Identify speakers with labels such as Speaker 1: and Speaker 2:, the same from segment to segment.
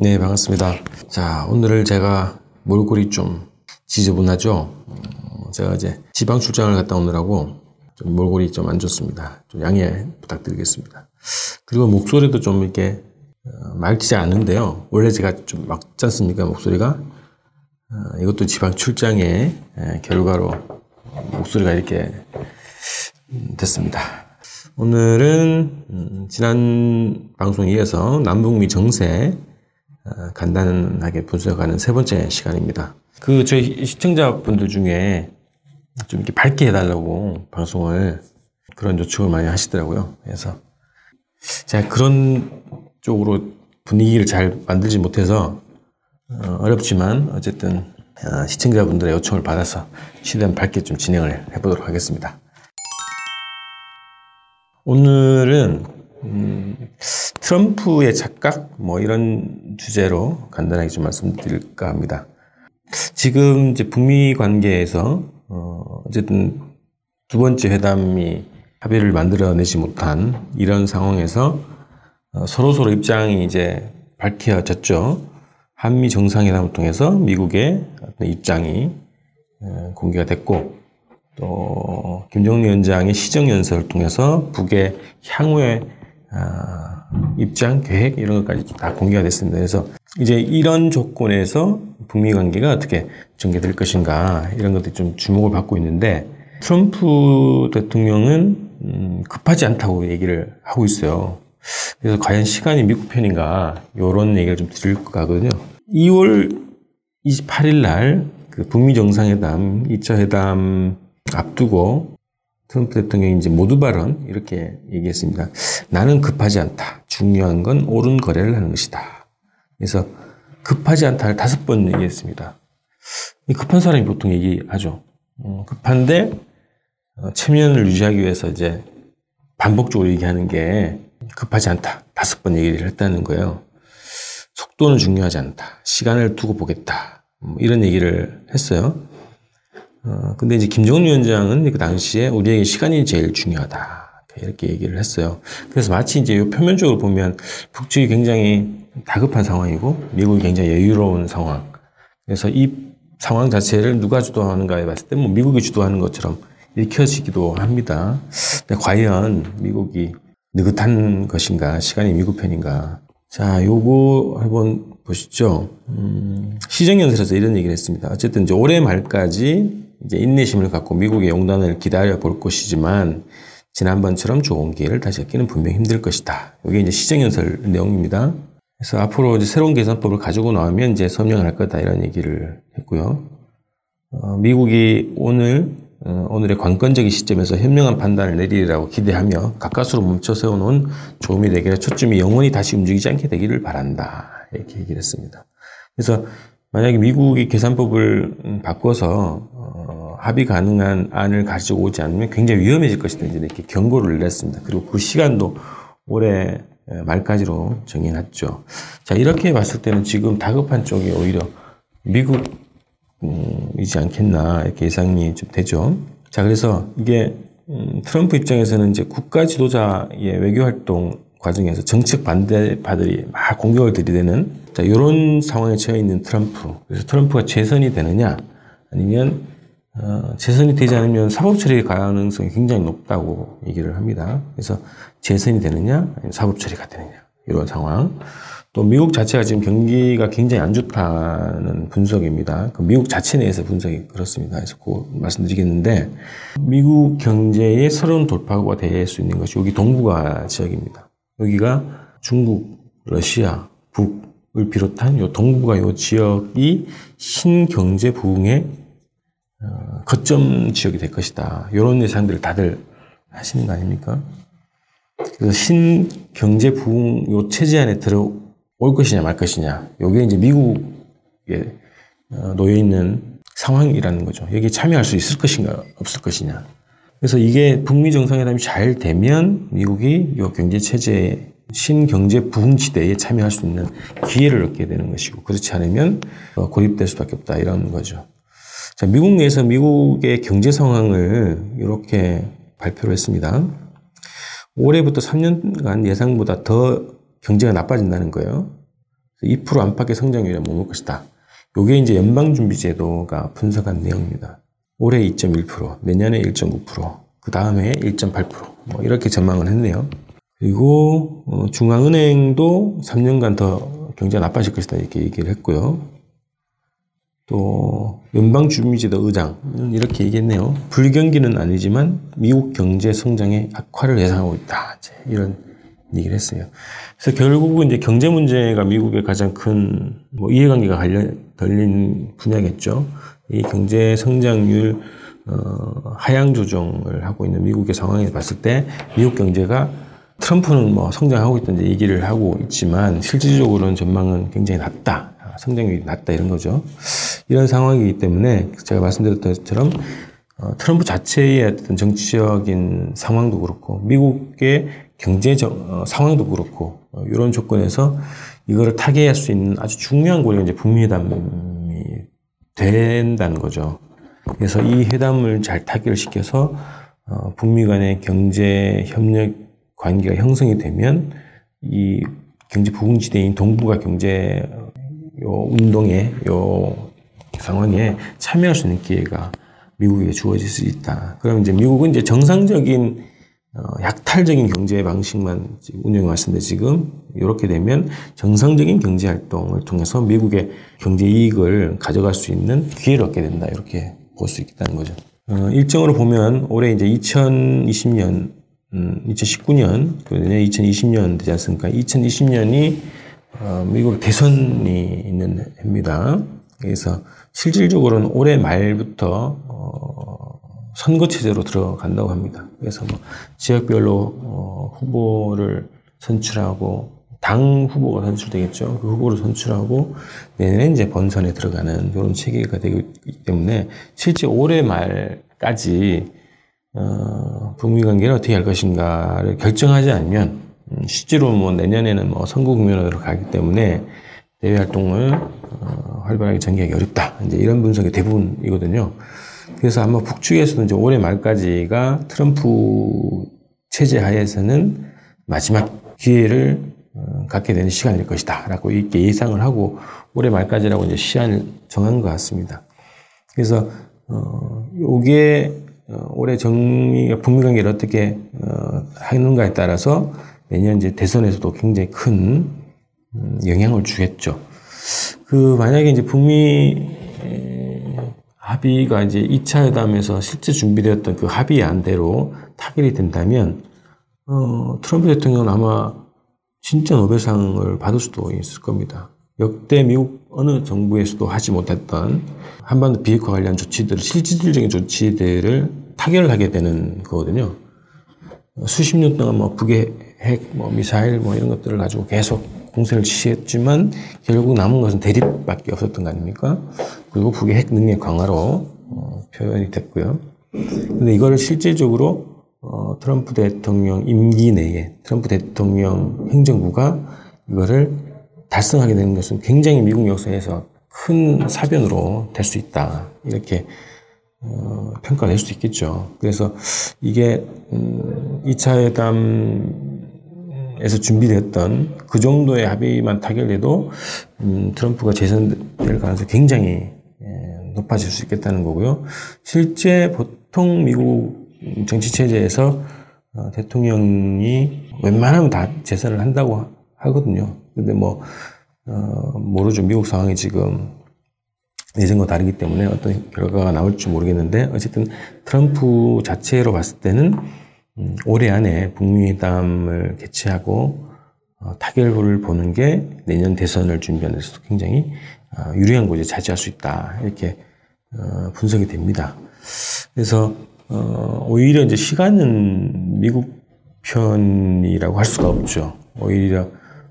Speaker 1: 네, 반갑습니다. 자, 오늘 제가 몰골이 좀 지저분하죠? 어, 제가 이제 지방 출장을 갔다 오느라고 좀 몰골이 좀 안 좋습니다. 좀 양해 부탁드리겠습니다. 그리고 목소리도 좀 이렇게 어, 맑지 않은데요. 원래 제가 좀 막지 않습니까? 목소리가. 어, 이것도 지방 출장의 결과로 목소리가 이렇게 음, 됐습니다. 오늘은 음, 지난 방송에 이어서 남북미 정세 어, 간단하게 분석하는 세 번째 시간입니다. 그 저희 시청자분들 중에 좀 이렇게 밝게 해달라고 방송을 그런 요청을 많이 하시더라고요. 그래서 제가 그런 쪽으로 분위기를 잘 만들지 못해서 어, 어렵지만 어쨌든 어, 시청자분들의 요청을 받아서 최대한 밝게 좀 진행을 해보도록 하겠습니다. 오늘은 음, 트럼프의 착각 뭐 이런 주제로 간단하게 좀 말씀드릴까 합니다. 지금 이제 북미 관계에서 어, 어쨌든 두 번째 회담이 합의를 만들어내지 못한 이런 상황에서 어, 서로 서로 입장이 이제 밝혀졌죠. 한미 정상회담을 통해서 미국의 어떤 입장이 어, 공개가 됐고 또 김정은 위원장의 시정 연설을 통해서 북의 향후의 아, 입장, 계획 이런 것까지 다 공개가 됐습니다. 그래서 이제 이런 조건에서 북미 관계가 어떻게 전개될 것인가 이런 것들이 좀 주목을 받고 있는데 트럼프 대통령은 음, 급하지 않다고 얘기를 하고 있어요. 그래서 과연 시간이 미국 편인가 이런 얘기를 좀 드릴 것 같거든요. 2월 28일 날 그 북미 정상회담 2차 회담 앞두고 트럼프 대통령이 이제 모두 발언 이렇게 얘기했습니다. 나는 급하지 않다. 중요한 건 옳은 거래를 하는 것이다. 그래서 급하지 않다를 다섯 번 얘기했습니다. 급한 사람이 보통 얘기하죠. 어, 급한데 어, 체면을 유지하기 위해서 이제 반복적으로 얘기하는 게 급하지 않다. 다섯 번 얘기를 했다는 거예요. 속도는 중요하지 않다. 시간을 두고 보겠다. 뭐 이런 얘기를 했어요. 어, 근데 이제 김정은 위원장은 그 당시에 우리에게 시간이 제일 중요하다. 이렇게 얘기를 했어요. 그래서 마치 이제 표면적으로 보면 북측이 굉장히 다급한 상황이고 미국이 굉장히 여유로운 상황. 그래서 이 상황 자체를 누가 주도하는가에 봤을 때 뭐 미국이 주도하는 것처럼 읽혀지기도 합니다. 근데 과연 미국이 느긋한 것인가, 시간이 미국 편인가. 자, 요거 한번 보시죠. 음, 시정연설에서 이런 얘기를 했습니다. 어쨌든 이제 올해 말까지 이제 인내심을 갖고 미국의 용단을 기다려 볼 것이지만 지난번처럼 좋은 기회를 다시 얻기는 분명히 힘들 것이다. 이게 이제 시정연설 내용입니다. 그래서 앞으로 이제 새로운 계산법을 가지고 나오면 이제 서명을 할 거다 이런 얘기를 했고요. 어, 미국이 오늘 어, 오늘의 관건적인 시점에서 현명한 판단을 내리리라고 기대하며 가까스로 멈춰 세워놓은 조음이 되기를 초점이 영원히 다시 움직이지 않게 되기를 바란다. 이렇게 얘기를 했습니다. 그래서 만약에 미국이 계산법을 음, 바꿔서 어, 합의 가능한 안을 가지고 오지 않으면 굉장히 위험해질 것이다. 이렇게 경고를 냈습니다. 그리고 그 시간도 올해 말까지로 정해놨죠. 자 이렇게 봤을 때는 지금 다급한 쪽이 오히려 미국이지 않겠나 이렇게 예상이 좀 되죠. 자 그래서 이게 음, 트럼프 입장에서는 이제 국가 지도자의 외교 활동 과정에서 정책 반대파들이 막 공격을 들이대는 자, 이런 상황에 처해 있는 트럼프. 그래서 트럼프가 재선이 되느냐 아니면 어, 재선이 되지 않으면 사법 처리 가능성이 굉장히 높다고 얘기를 합니다. 그래서 재선이 되느냐 사법 처리가 되느냐 이런 상황. 또 미국 자체가 지금 경기가 굉장히 안 좋다는 분석입니다. 그 미국 자체 내에서 분석이 그렇습니다. 그래서 그 말씀드리겠는데 미국 경제의 새로운 돌파구가 될 수 있는 것이 여기 동북아 지역입니다. 여기가 중국, 러시아, 북을 비롯한 요 동북아 요 지역이 신경제 부흥의 어, 거점 지역이 될 것이다. 이런 예상들을 다들 하시는 거 아닙니까? 그래서 신경제 부흥 요 체제 안에 들어올 것이냐 말 것이냐. 요게 이제 미국에 어, 놓여 있는 상황이라는 거죠. 여기에 참여할 수 있을 것인가 없을 것이냐. 그래서 이게 북미 정상회담이 잘 되면 미국이 이 경제 체제의 신경제 부흥지대에 참여할 수 있는 기회를 얻게 되는 것이고 그렇지 않으면 어, 고립될 수밖에 없다 이런 거죠. 자, 미국 내에서 미국의 경제 상황을 이렇게 발표를 했습니다. 올해부터 3년간 예상보다 더 경제가 나빠진다는 거예요. 2% 안팎의 성장률에 머물 것이다. 요게 이제 연방준비제도가 분석한 내용입니다. 올해 2.1%, 내년에 1.9%, 그 다음에 1.8%뭐 이렇게 전망을 했네요. 그리고 어, 중앙은행도 3년간 더 경제가 나빠질 것이다 이렇게 얘기를 했고요. 또 연방준비제도 의장은 이렇게 얘기했네요. 불경기는 아니지만 미국 경제 성장의 악화를 예상하고 있다. 이런 얘기를 했어요. 그래서 결국은 이제 경제 문제가 미국의 가장 큰 뭐 이해관계가 관련 걸린 분야겠죠. 이 경제 성장률 어, 하향 조정을 하고 있는 미국의 상황에 봤을 때 미국 경제가 트럼프는 뭐 성장하고 있던 얘기를 하고 있지만 실질적으로는 전망은 굉장히 낮다. 성장률이 낮다 이런 거죠. 이런 상황이기 때문에 제가 말씀드렸던 것처럼 어, 트럼프 자체의 어떤 정치적인 상황도 그렇고 미국의 경제 어, 상황도 그렇고 어, 이런 조건에서 이거를 타개할 수 있는 아주 중요한 고리가 이제 북미 회담이 된다는 거죠. 그래서 이 회담을 잘 타결 시켜서 어, 북미 간의 경제 협력 관계가 형성이 되면 이 경제 부흥지대인 동북아 경제 요 운동에 요 상황에 참여할 수 있는 기회가 미국에게 주어질 수 있다. 그럼 이제 미국은 이제 정상적인 어, 약탈적인 경제 방식만 운영해 왔는데 지금 이렇게 되면 정상적인 경제 활동을 통해서 미국의 경제 이익을 가져갈 수 있는 기회를 얻게 된다. 이렇게 볼 수 있다는 거죠. 어, 일정으로 보면 올해 이제 2020년, 음, 2019년, 내년 2020년 되지 않습니까? 2020년이 어, 미국 대선이 있는 해입니다. 그래서 실질적으로는 올해 말부터 어, 선거 체제로 들어간다고 합니다. 그래서 뭐 지역별로 어, 후보를 선출하고 당 후보가 선출되겠죠. 그 후보를 선출하고 내년에 이제 본선에 들어가는 이런 체계가 되기 때문에 실제 올해 말까지 어, 북미 관계를 어떻게 할 것인가를 결정하지 않으면 음, 실제로 뭐 내년에는 뭐 선거 국면으로 가기 때문에 대외 활동을 어, 활발하게 전개하기 어렵다. 이제 이런 분석이 대부분이거든요. 그래서 아마 북측에서는 이제 올해 말까지가 트럼프 체제 하에서는 마지막 기회를 어, 갖게 되는 시간일 것이다. 라고 이렇게 예상을 하고 올해 말까지라고 이제 시한을 정한 것 같습니다. 그래서, 어, 요게, 어, 올해 정리가 북미 관계를 어떻게, 어, 하는가에 따라서 내년 이제 대선에서도 굉장히 큰 음, 영향을 주겠죠. 그, 만약에 이제 북미 합의가 이제 2차 회담에서 실제 준비되었던 그 합의 안대로 타결이 된다면, 어, 트럼프 대통령은 아마 진짜 노벨상을 받을 수도 있을 겁니다. 역대 미국 어느 정부에서도 하지 못했던 한반도 비핵화 관련 조치들을 실질적인 조치들을 타결을 하게 되는 거거든요. 수십 년 동안 뭐 북의 핵, 뭐 미사일 뭐 이런 것들을 가지고 계속 공세를 지시했지만 결국 남은 것은 대립밖에 없었던 거 아닙니까? 그리고 북의 핵 능력 강화로 어, 표현이 됐고요. 근데 이거를 실질적으로 어, 트럼프 대통령 임기 내에 트럼프 대통령 행정부가 이거를 달성하게 되는 것은 굉장히 미국 역사에서 큰 사변으로 될 수 있다. 이렇게 어, 평가를 낼 수 있겠죠. 그래서 이게 음, 2차 회담 에서 준비됐던 그 정도의 합의만 타결돼도 음, 트럼프가 재선될 가능성이 굉장히 예, 높아질 수 있겠다는 거고요. 실제 보통 미국 정치 체제에서 어, 대통령이 웬만하면 다 재선을 한다고 하거든요. 근데 뭐 어, 모르죠. 미국 상황이 지금 예전과 다르기 때문에 어떤 결과가 나올지 모르겠는데 어쨌든 트럼프 자체로 봤을 때는 음, 올해 안에 북미 회담을 개최하고 어, 타결을 보는 게 내년 대선을 준비하는 데서도 굉장히 어, 유리한 곳에 차지할 수 있다 이렇게 어, 분석이 됩니다. 그래서 어, 오히려 이제 시간은 미국 편이라고 할 수가 없죠. 오히려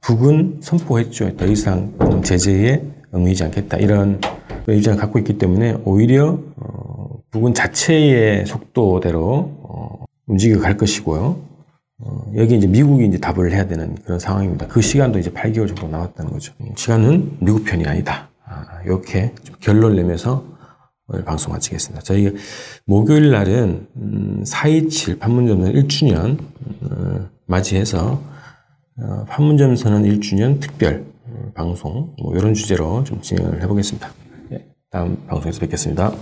Speaker 1: 북은 선포했죠. 더 이상 제재에 응하지 않겠다. 이런 입장을 갖고 있기 때문에 오히려 어, 북은 자체의 속도대로 어, 움직여 갈 것이고요. 어, 여기 이제 미국이 이제 답을 해야 되는 그런 상황입니다. 그 시간도 이제 8개월 정도 남았다는 거죠. 시간은 미국 편이 아니다. 아, 이렇게 결론 내면서 오늘 방송 마치겠습니다. 저희 목요일 날은 음, 4.27 판문점 1주년 어, 맞이해서 어, 판문점 선언 1주년 특별 방송 뭐 이런 주제로 좀 진행을 해보겠습니다. 예, 다음 방송에서 뵙겠습니다.